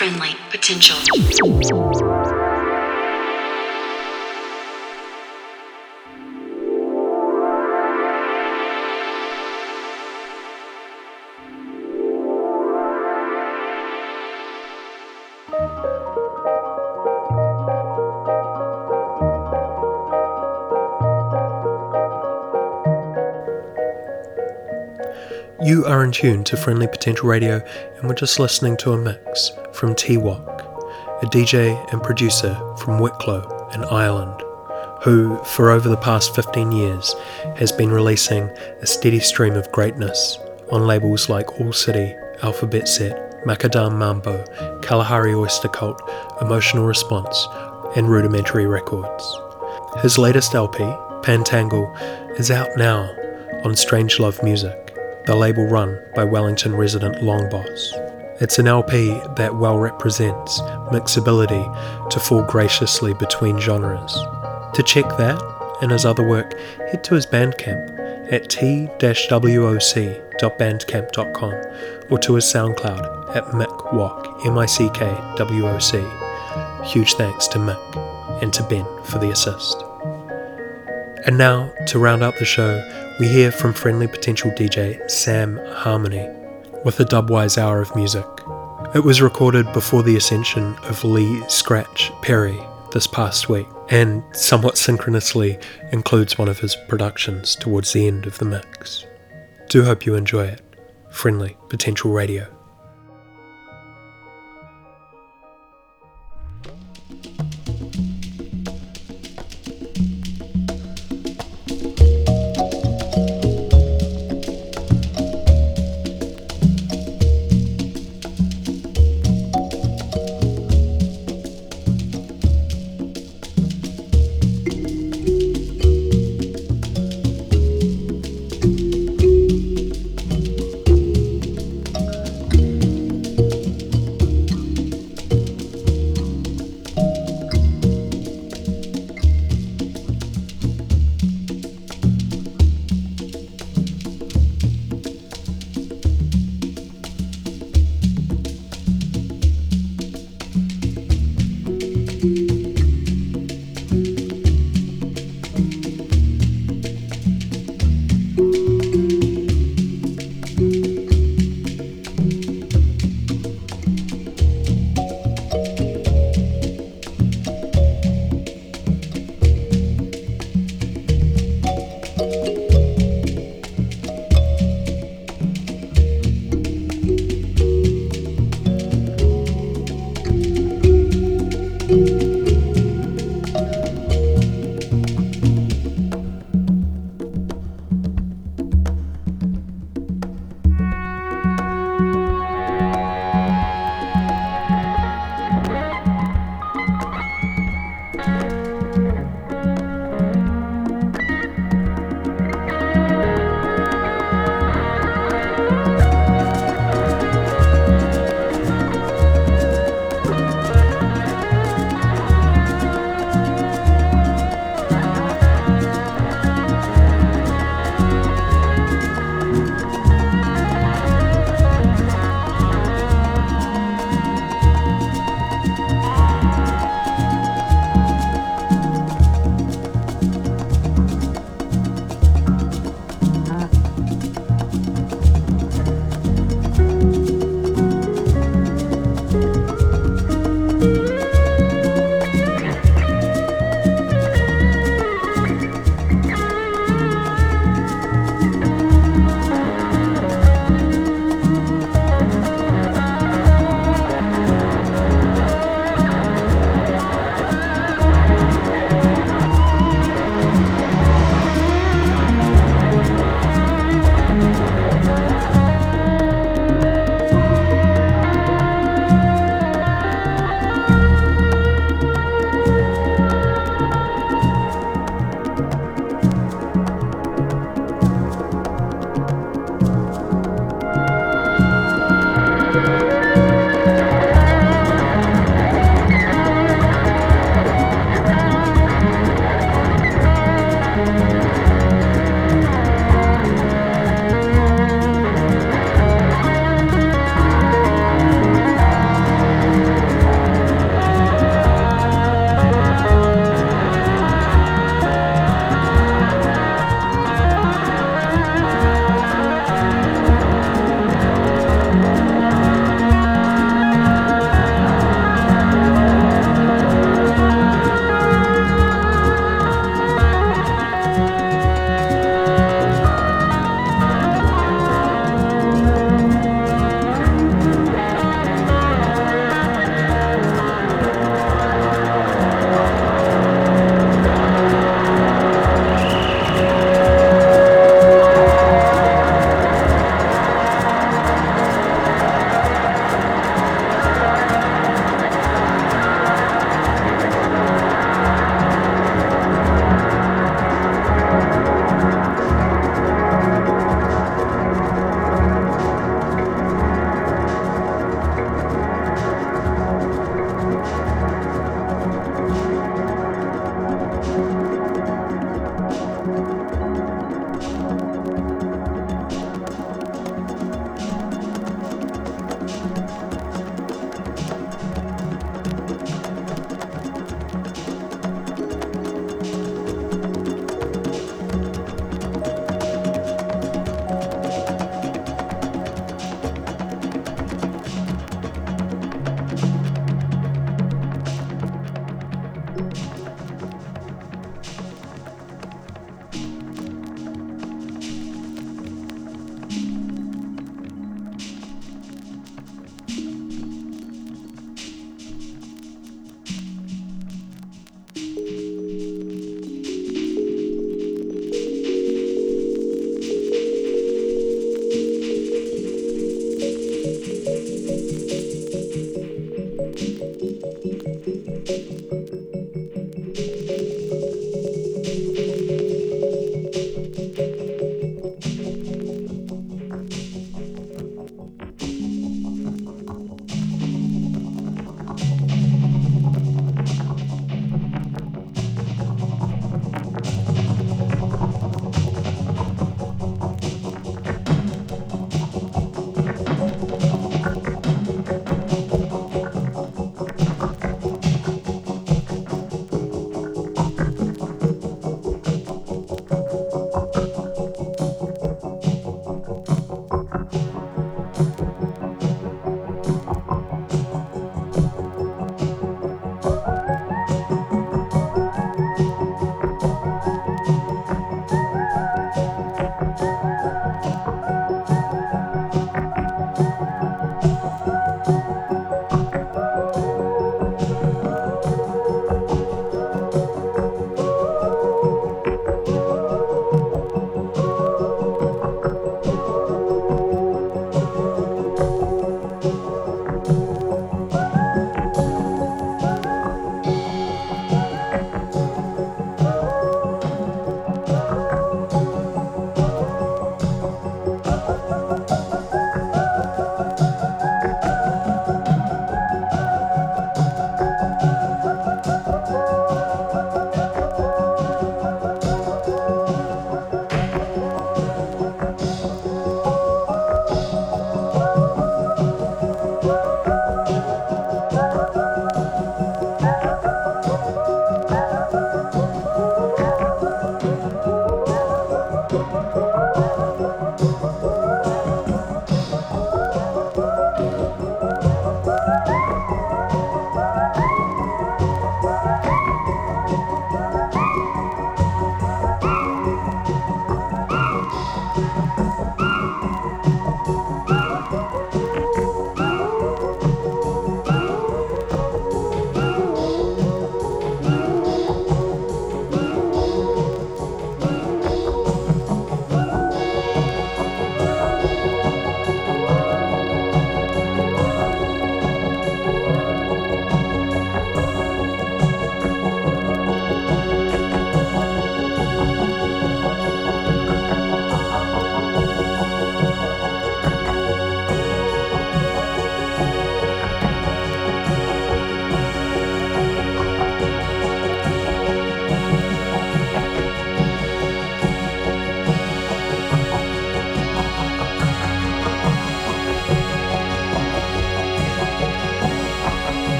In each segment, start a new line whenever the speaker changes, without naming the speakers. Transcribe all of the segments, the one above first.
friendly potential.
You are in tune to Friendly Potential Radio, and we're just listening to a mix from T-Woc, a DJ and producer from Wicklow in Ireland, who, for over the past 15 years, has been releasing a steady stream of greatness on labels like All City, Alphabet Set, Macadam Mambo, Kalahari Oyster Cult, Emotional Response, and Rudimentary Records. His latest LP, Pantangle, is out now on Strange Love Music the label run by Wellington resident Longboss. It's an LP that well represents Mick's ability to fall graciously between genres. To check that and his other work, head to his Bandcamp at t-woc.bandcamp.com or to his SoundCloud at Mick Woc, M-I-C-K-W-O-C. Huge thanks to Mick and to Ben for the assist. And now, to round out the show, we hear from friendly potential DJ Sam Harmony with a dubwise hour of music. It was recorded before the ascension of Lee Scratch Perry this past week, and somewhat synchronously includes one of his productions towards the end of the mix. Do hope you enjoy it. Friendly Potential Radio.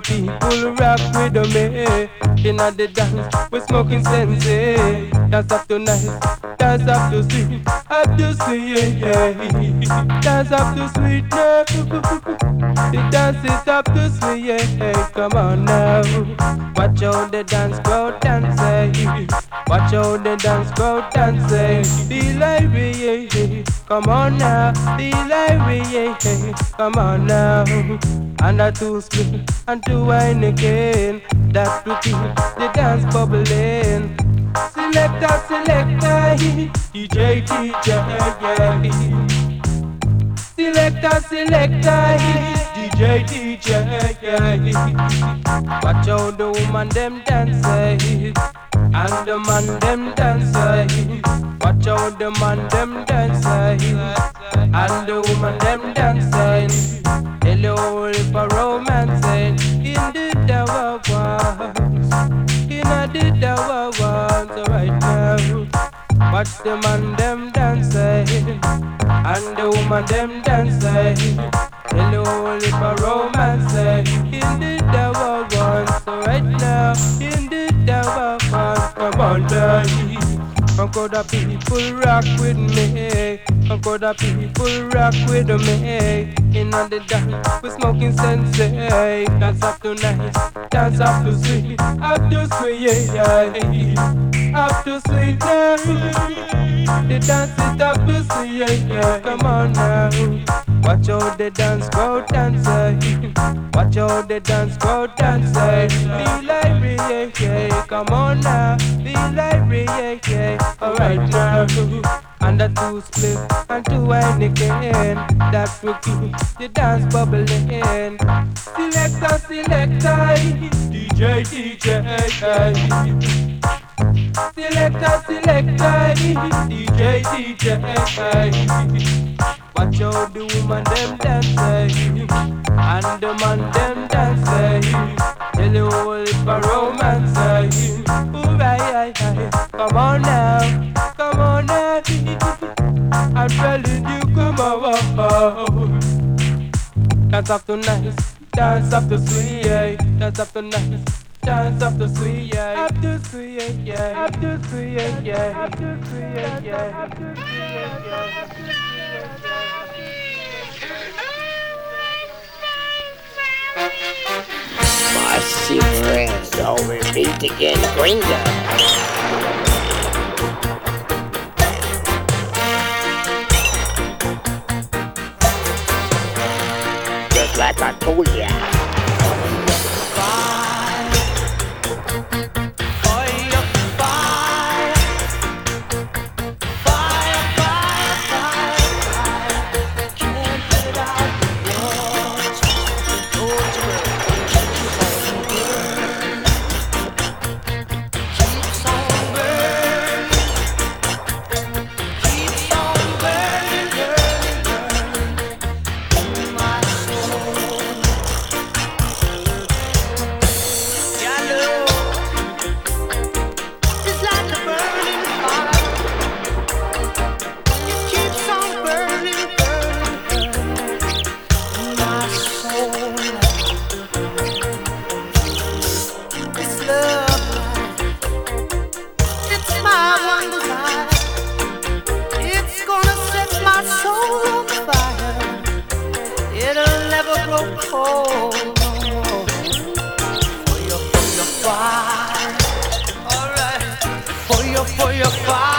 People rock with me. In the dance, we smoking sensei. Dance up to nice, dance up to sweet, up to sweet, yeah. Dance up to sweet, now. The dance is up to sweet, yeah. Come on now, watch out the dance crowd dancing. Watch out the dance crowd dancing. Be like me, yeah. Come on now, be like me, yeah. Come on now and a two split and two wine again. That will keep the dance bubbling. Selector, selector, DJ, DJ, yeah. Selector, selector, DJ, DJ. Watch out the woman them dancing eh? and the man them dancing. Eh? Watch out the man them dancing eh? and the woman them dancing. Hello, for romancing in the tower ones, in the tower ones right now. Watch the man them dancing and the woman them dancing. Hello, for romancing in the tower ones right now, in the tower ones. Come on, baby. Come the people rock with me. Come the people rock with me. In on the dance, we smoking sensei. Dance up to nice, dance up to sweet, up to sweet, yeah. Up to sweet, yeah. The dance is up to sweet, yeah. Come on now. Watch out the dance crowd dancing. Eh. Watch out the dance crowd dancing. Be eh. like me, yeah, yeah. Come on now. Be like me, yeah, yeah alright now. And a two split and two wine again. That will keep the dance bubbling. Selector, selector, DJ, DJ. Selector, selector, DJ, DJ. Watch out the woman them dancing eh? And the man them dancing eh? Tell you all it's a romance eh? Ooh, aye, aye. Come on now, come on now I'm telling you come over oh. Dance up tonight, dance up to sweet, yeah. Dance up tonight dance up to sweet, yeah. Up to sweet, yeah. Up to sweet, yeah. Up to sweet, yeah. Up to sweet, yeah.
My secrets all we meet again, Gringo. Just like I told ya.
never grow cold. For your, for your fire. Alright. For your, for your fire.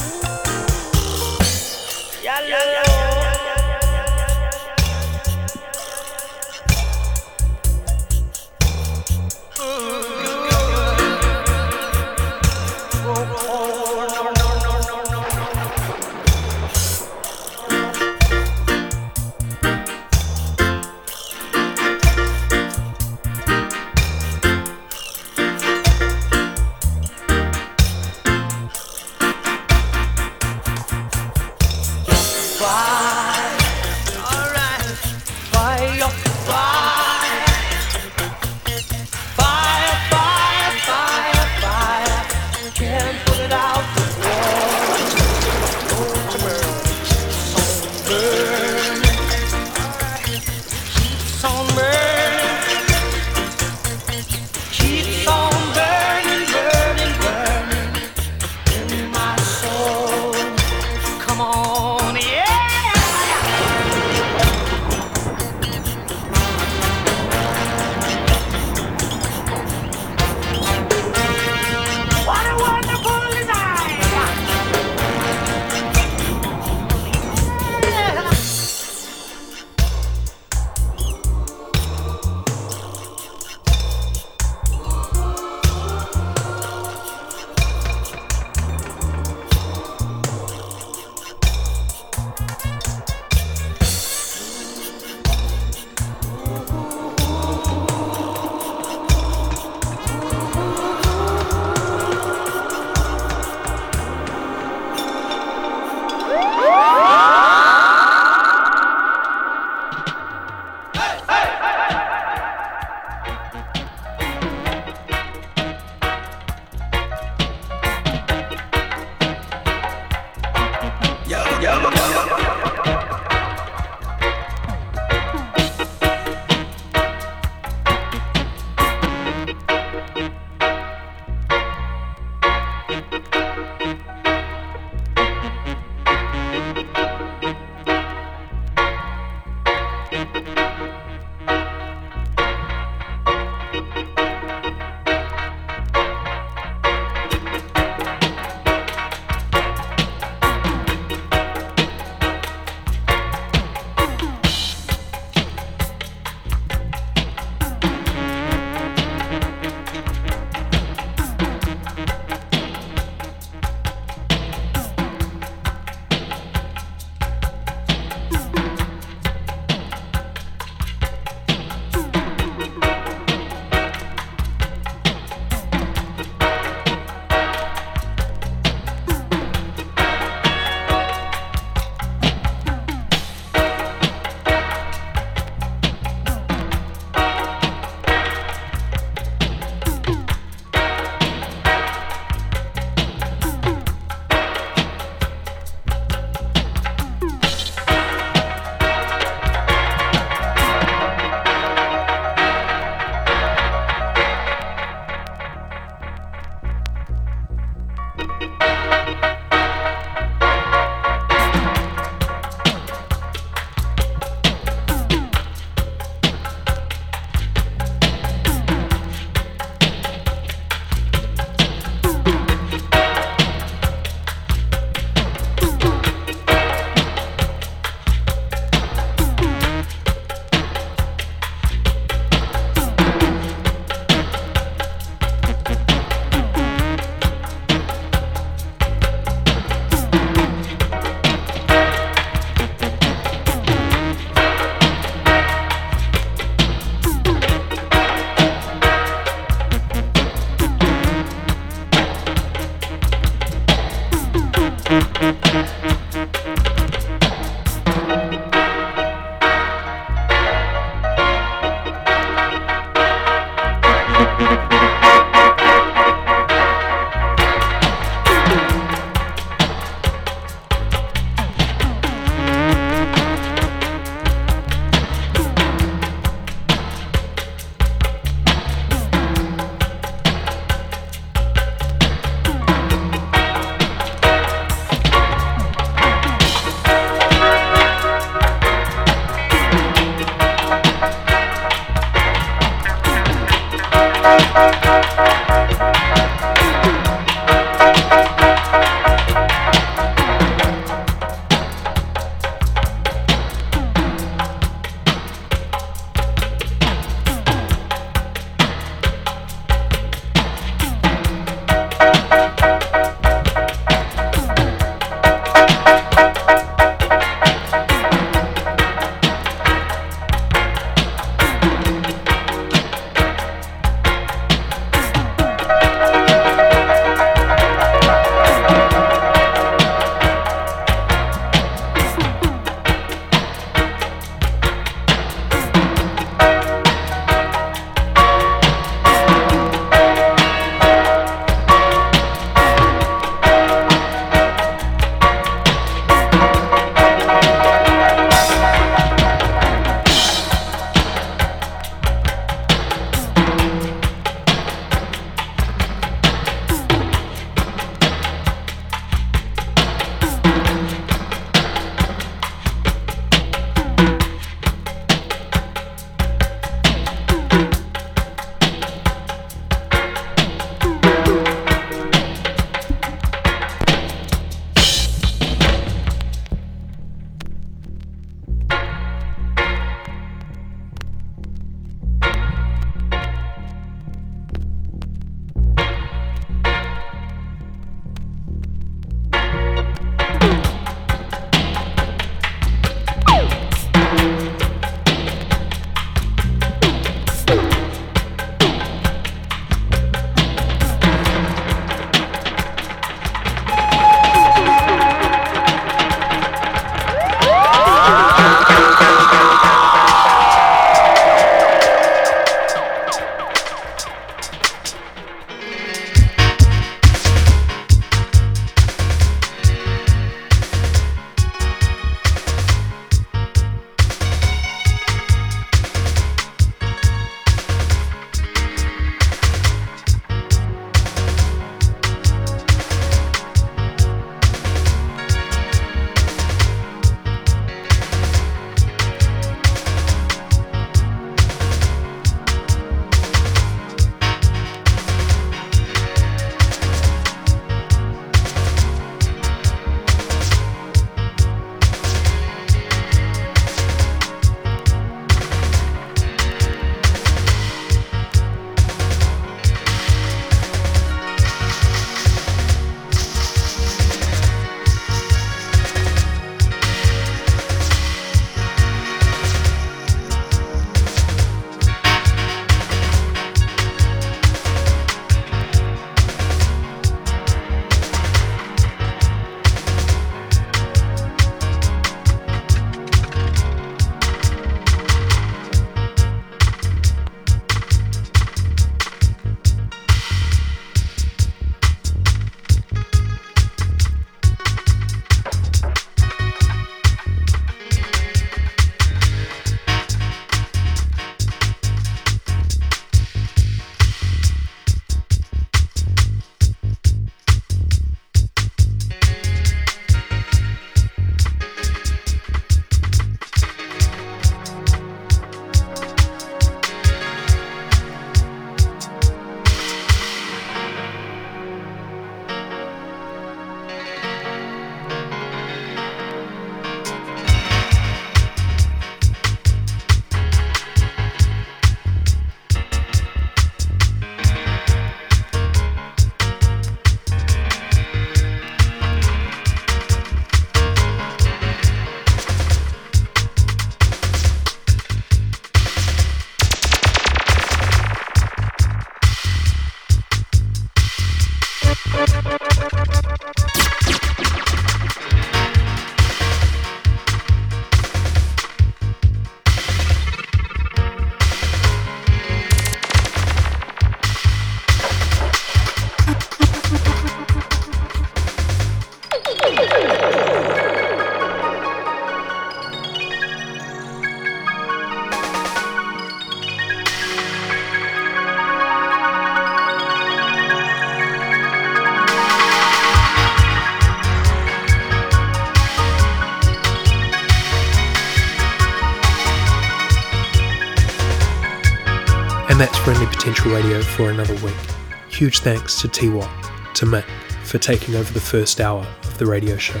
Huge thanks to T-Woc, to Mick, for taking over the first hour of the radio show.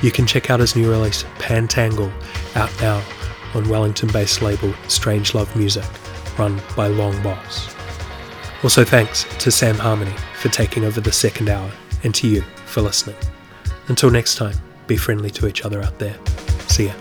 You can check out his new release, Pantangle, out now on Wellington based label Strange Love Music, run by Long Boss. Also, thanks to Sam Harmony for taking over the second hour, and to you for listening. Until next time, be friendly to each other out there. See ya.